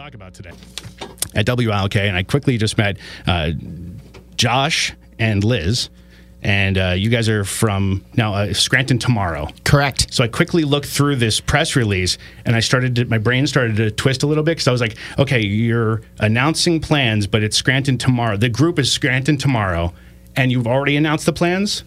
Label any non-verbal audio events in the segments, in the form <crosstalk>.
Talk about today at WILK, and I quickly just met uh, Josh and Liz. And uh, you guys are from now uh, Scranton tomorrow. Correct. So I quickly looked through this press release, and I started to, my brain started to twist a little bit because I was like, okay, you're announcing plans, but it's Scranton tomorrow. The group is Scranton tomorrow, and you've already announced the plans.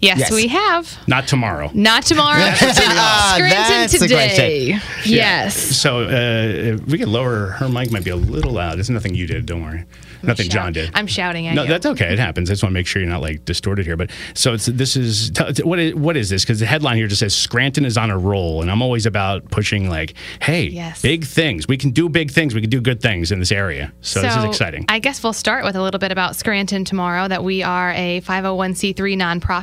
Yes, Yes. we have. Not tomorrow. Not tomorrow. <laughs> Ah, Scranton the today. Yes. So uh, we can lower her mic, might be a little loud. It's nothing you did. Don't worry. Nothing Shout- John did. I'm shouting at No, you. that's okay. It happens. I just want to make sure you're not like distorted here. But so it's this is t- t- what is what is this? Because the headline here just says Scranton is on a roll, and I'm always about pushing like, hey, Yes. big things. We can do big things. We can do good things in this area. So, this is exciting. I guess we'll start with a little bit about Scranton tomorrow. That we are a 501c3 nonprofit.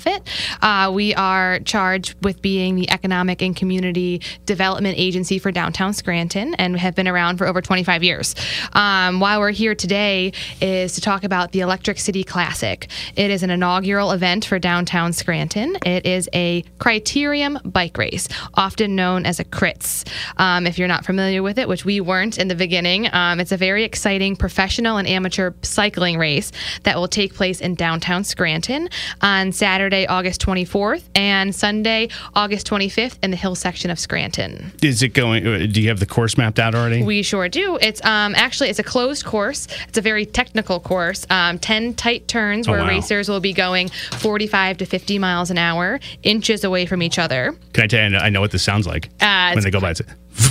Uh, we are charged with being the economic and community development agency for downtown Scranton, and have been around for over 25 years. Um, why we're here today is to talk about the Electric City Classic. It is an inaugural event for downtown Scranton. It is a criterium bike race, often known as a CRITS. Um, if you're not familiar with it, which we weren't in the beginning, um, it's a very exciting professional and amateur cycling race that will take place in downtown Scranton on Saturday, August 24th, and Sunday, August 25th, in the hill section of Scranton. is it going? uh, Do you have the course mapped out already? We sure do. It's um, actually it's a closed course. It's a very technical course. Um, Ten tight turns Oh, where wow. racers will be going 45 to 50 miles an hour, inches away from each other. Can I tell you? I know, what this sounds like Uh, when they go by. It's-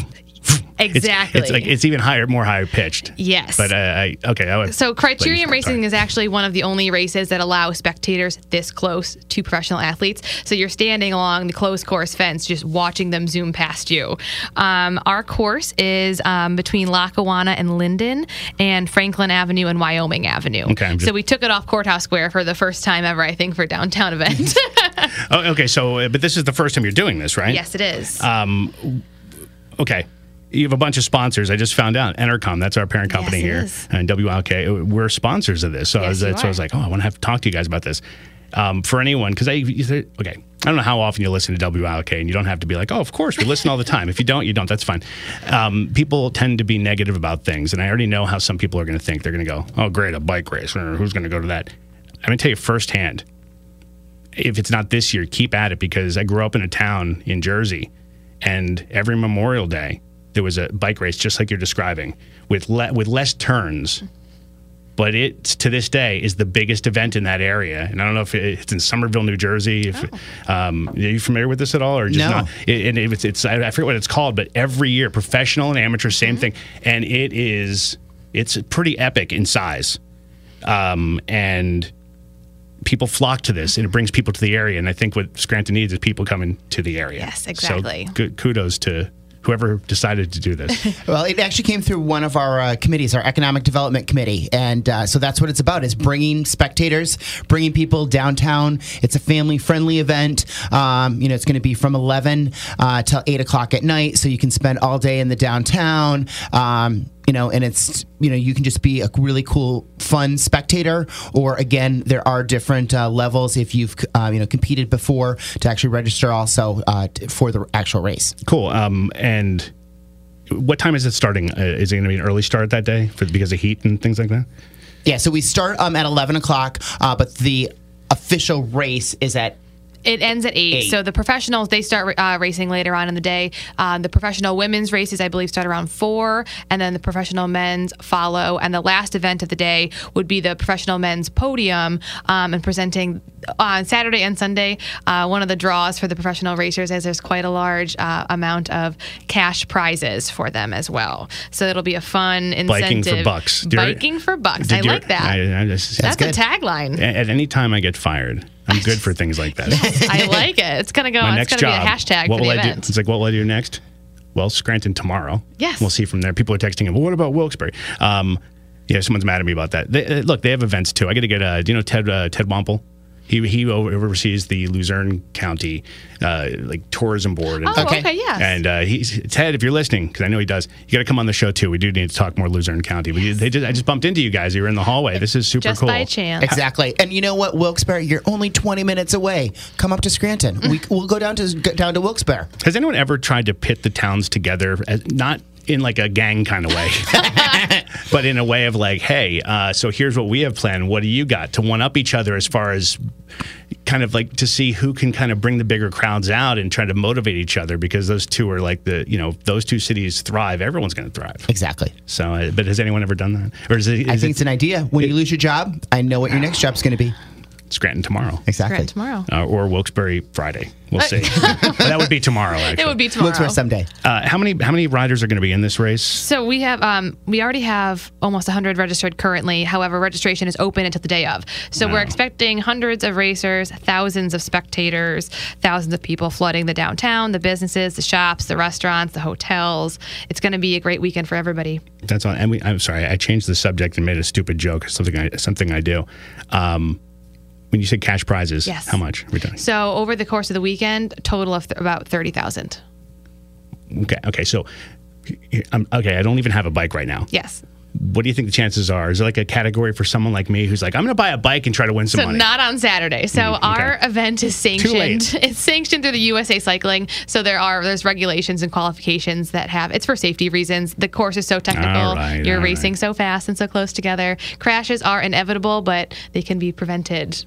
Exactly. It's, like it's even higher, more higher pitched. Yes. But uh, I okay. I So criterium racing sorry. is actually one of the only races that allow spectators this close to professional athletes. So you're standing along the closed course fence, just watching them zoom past you. Um, our course is um, between Lackawanna and Linden, and Franklin Avenue and Wyoming Avenue. Okay, just- so we took it off Courthouse Square for the first time ever, I think, for downtown event. <laughs> Oh, okay. So, uh, but this is the first time you're doing this, right? yes, it is. Um, okay. You have a bunch of sponsors. I just found out Entercom, that's our parent company Yes, here, and WILK. We're sponsors of this. So, I was, so I was like, oh, I want to have to talk to you guys about this. Um, for anyone, because I, okay, I don't know how often you listen to WILK, and you don't have to be like, oh, of course, we listen all the time. if you don't, you don't. That's fine. Um, people tend to be negative about things, and I already know how some people are going to think. They're going to go, oh, great, a bike race. Who's going to go to that? I'm going to tell you firsthand if it's not this year, keep at it because I grew up in a town in Jersey, and every Memorial Day there was a bike race just like you're describing with le- with less turns. But it to this day is the biggest event in that area, and I don't know if it, it's in Somerville, New Jersey. If um, are you familiar with this at all, or just No. not? It, and if it's, it's I forget what it's called, but every year, professional and amateur, same thing, and it is it's pretty epic in size, um, and people flock to this and it brings people to the area. And I think what Scranton needs is people coming to the area. Yes, exactly. So good, kudos to whoever decided to do this. <laughs> Well, it actually came through one of our uh, committees, our economic development committee, and uh, so that's what it's about: is bringing spectators, bringing people downtown. It's a family-friendly event. Um, you know, it's going to be from eleven uh, till eight o'clock at night, so you can spend all day in the downtown. Um, you know, and it's you know you can just be a really cool, fun spectator, or again, there are different uh, levels if you've uh, you know competed before to actually register also uh, for the actual race. cool. Um, and what time is it starting? Uh, is it going to be an early start that day for because of heat and things like that? Yeah, so we start um, at 11 o'clock, uh, but the official race is at It ends at eight. Eight. So the professionals they start uh, racing later on in the day. Um, the professional women's races, I believe, start around four, and then the professional men's follow. And the last event of the day would be the professional men's podium um, and presenting on Saturday and Sunday. Uh, one of the draws for the professional racers is there's quite a large uh, amount of cash prizes for them as well. So it'll be a fun incentive. Biking for bucks. Do you- Biking for bucks. I like that. I, I just, That's, good. a tagline. at, at any time I get fired, I'm good for things like that. <laughs> I like it. It's gonna go. My it's next gonna job. be a hashtag what for will the I event. do? It's like, what will I do next? well, Scranton tomorrow. Yes. We'll see from there. People are texting him, well, what about Wilkes-Barre? Um, yeah, someone's mad at me about that. They, uh, look, they have events too. I got to get, uh, do you know Ted, uh, Ted Wampole? He, he oversees the Luzerne County uh, like tourism board. And Oh, Okay. okay, yes. and uh, he's Ted, if you're listening, because I know he does, you got to come on the show too. We do need to talk more Luzerne County. But you, they just, I just bumped into you guys. You were in the hallway. This is super Just cool. by chance. Exactly. And you know what, Wilkes-Barre, you're only 20 minutes away. Come up to Scranton. We, we'll go down to down to Wilkes-Barre. Has anyone ever tried to pit the towns together, as, not in like a gang kind of way, <laughs> but in a way of like, hey, uh, so here's what we have planned. What do you got to one up each other as far as kind of like to see who can kind of bring the bigger crowds out and try to motivate each other because those two are like the you know those two cities thrive. Everyone's going to thrive. Exactly. So, uh, but has anyone ever done that, or is it? Is I think it it's an idea. When you lose your job, I know what your next job's going to be. Scranton tomorrow? Exactly. Grant tomorrow. Uh, or Wilkes-Barre Friday. We'll see. <laughs> that would be tomorrow. Actually. It would be tomorrow. Wilkes-Barre someday. Uh, how many how many riders are going to be in this race? So we have, um, we already have almost 100 registered currently. However, registration is open until the day of. So we're expecting hundreds of racers, thousands of spectators, thousands of people flooding the downtown, the businesses, the shops, the restaurants, the hotels. It's going to be a great weekend for everybody. That's all. And we, I'm sorry, I changed the subject and made a stupid joke. Something I something I do. Um, when you said cash prizes, Yes. how much are we talking? So over the course of the weekend, total of th- about 30,000. Okay, okay. So, I'm, um, okay, I don't even have a bike right now. Yes. What do you think the chances are? Is there like a category for someone like me who's like, I'm going to buy a bike and try to win some So money? not on Saturday. So Mm, our event is sanctioned. It's sanctioned through the USA Cycling. So there are there's regulations and qualifications that have it's for safety reasons. The course is so technical. Right, You're racing right. so fast and so close together. Crashes are inevitable, but they can be prevented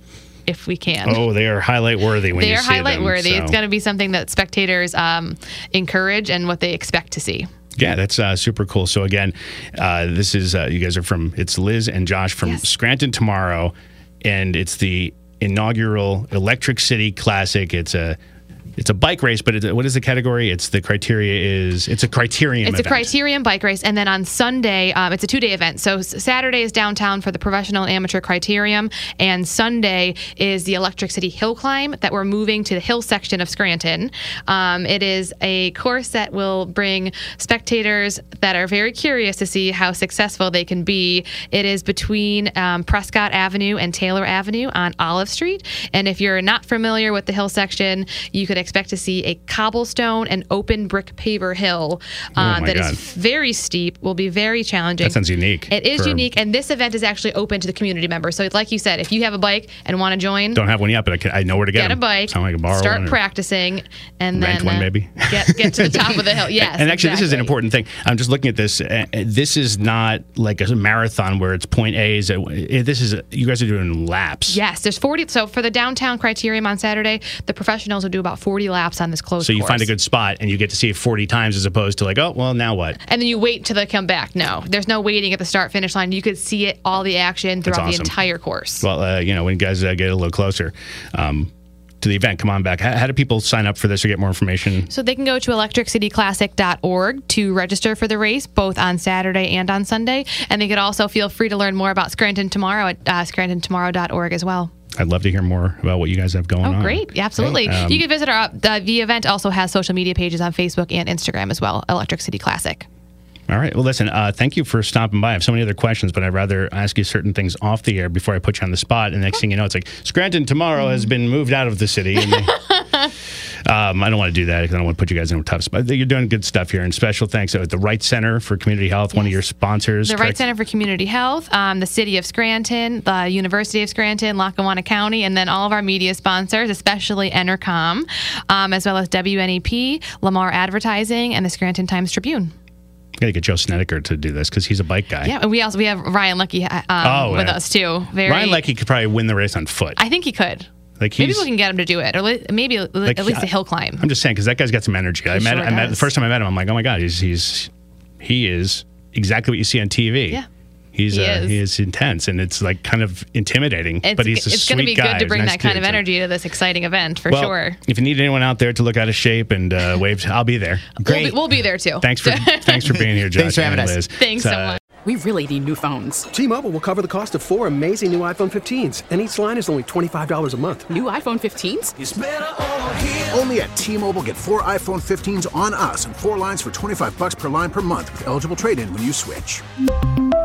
if we can. oh, they are highlight worthy when they are highlight them, worthy. so- It's going to be something that spectators um, encourage and what they expect to see. Yeah, that's uh, super cool. So again, uh, this is uh, you guys are from it's Liz and Josh from Yes. Scranton tomorrow, and it's the inaugural Electric City Classic. It's a it's a bike race, but it, what is the category? It's the criteria is it's a criterium. It's event. a criterium bike race, and then on Sunday, um, it's a two day event. So Saturday is downtown for the professional and amateur criterium, and Sunday is the Electric City Hill Climb that we're moving to the hill section of Scranton. Um, it is a course that will bring spectators that are very curious to see how successful they can be. It is between um, Prescott Avenue and Taylor Avenue on Olive Street, and if you're not familiar with the hill section, you could expect to see a cobblestone and open brick paver hill uh, Oh that is God. very steep, will be very challenging. That sounds unique It is for- unique, and this event is actually open to the community members. So, like you said, if you have a bike and want to join, Don't have one yet, but I, can, I know where to get, get a bike, So I can borrow start practicing, and Rent then one, uh, maybe? get get to the top of the hill. <laughs> Yes, and actually, this is an important thing. I'm just looking at this. Uh, uh, this is not like a marathon where it's point A. Is uh, this is you guys are doing laps. Yes, there's 40. So for the downtown criterium on Saturday, the professionals will do about 40 laps on this closed So you find a good spot and you get to see it 40 times as opposed to like, oh well, now what? and then you wait till they come back. No, there's no waiting at the start finish line. You could see it all the action throughout awesome. the entire course. Well, uh, you know, when you guys uh, get a little closer um, to the event, come on back. How, how do people sign up for this or get more information? So they can go to electriccityclassic.org to register for the race, both on Saturday and on Sunday. And they could also feel free to learn more about Scranton Tomorrow at uh, scrantontomorrow.org as well. I'd love to hear more about what you guys have going on. Oh, on. great. Yeah, absolutely. Um, you can visit our, the, the event also has social media pages on Facebook and Instagram as well, Electric City Classic. All right. Well, listen, uh, thank you for stopping by. I have so many other questions, but I'd rather ask you certain things off the air before I put you on the spot. And next thing you know, it's like Scranton tomorrow has been moved out of the city. <laughs> Um, I don't want to do that because I don't want to put you guys in a tough spot. You're doing good stuff here. And special thanks at the Wright Center for Community Health, one of your sponsors. The Wright correct? Center for Community Health, um, the City of Scranton, the University of Scranton, Lackawanna County, and then all of our media sponsors, especially Entercom, um, as well as WNEP, Lamar Advertising, and the Scranton Times Tribune. Got to get Joe Snedeker to do this because he's a bike guy. Yeah, we also we have Ryan Leckey um, Oh, with yeah. us too. Very, Ryan Leckey could probably win the race on foot. I think he could. like Maybe we can get him to do it, or li- maybe at like, least a hill climb. I'm just saying because that guy's got some energy. I met, sure I met the first time I met him. I'm like, oh my god, he's he's he is exactly what you see on TV. Yeah. He's He uh, is. he is intense and it's like kind of intimidating. It's, but he's a it's sweet going to be guy. good to bring nice that kind dude, of so- energy to this exciting event for Well, sure. If you need anyone out there to look out of shape and uh, <laughs> wave, I'll be there. We'll Great. be, we'll be there too. Thanks for <laughs> thanks for being here, Josh. Thanks for having and us. Liz. Thanks It's, so uh, much. we really need new phones. T-Mobile will cover the cost of four amazing new iPhone 15s, and each line is only $25 a month. New iPhone 15s? Only at T-Mobile get four iPhone 15s on us and four lines for 25 bucks per line per month with eligible trade-in when you switch.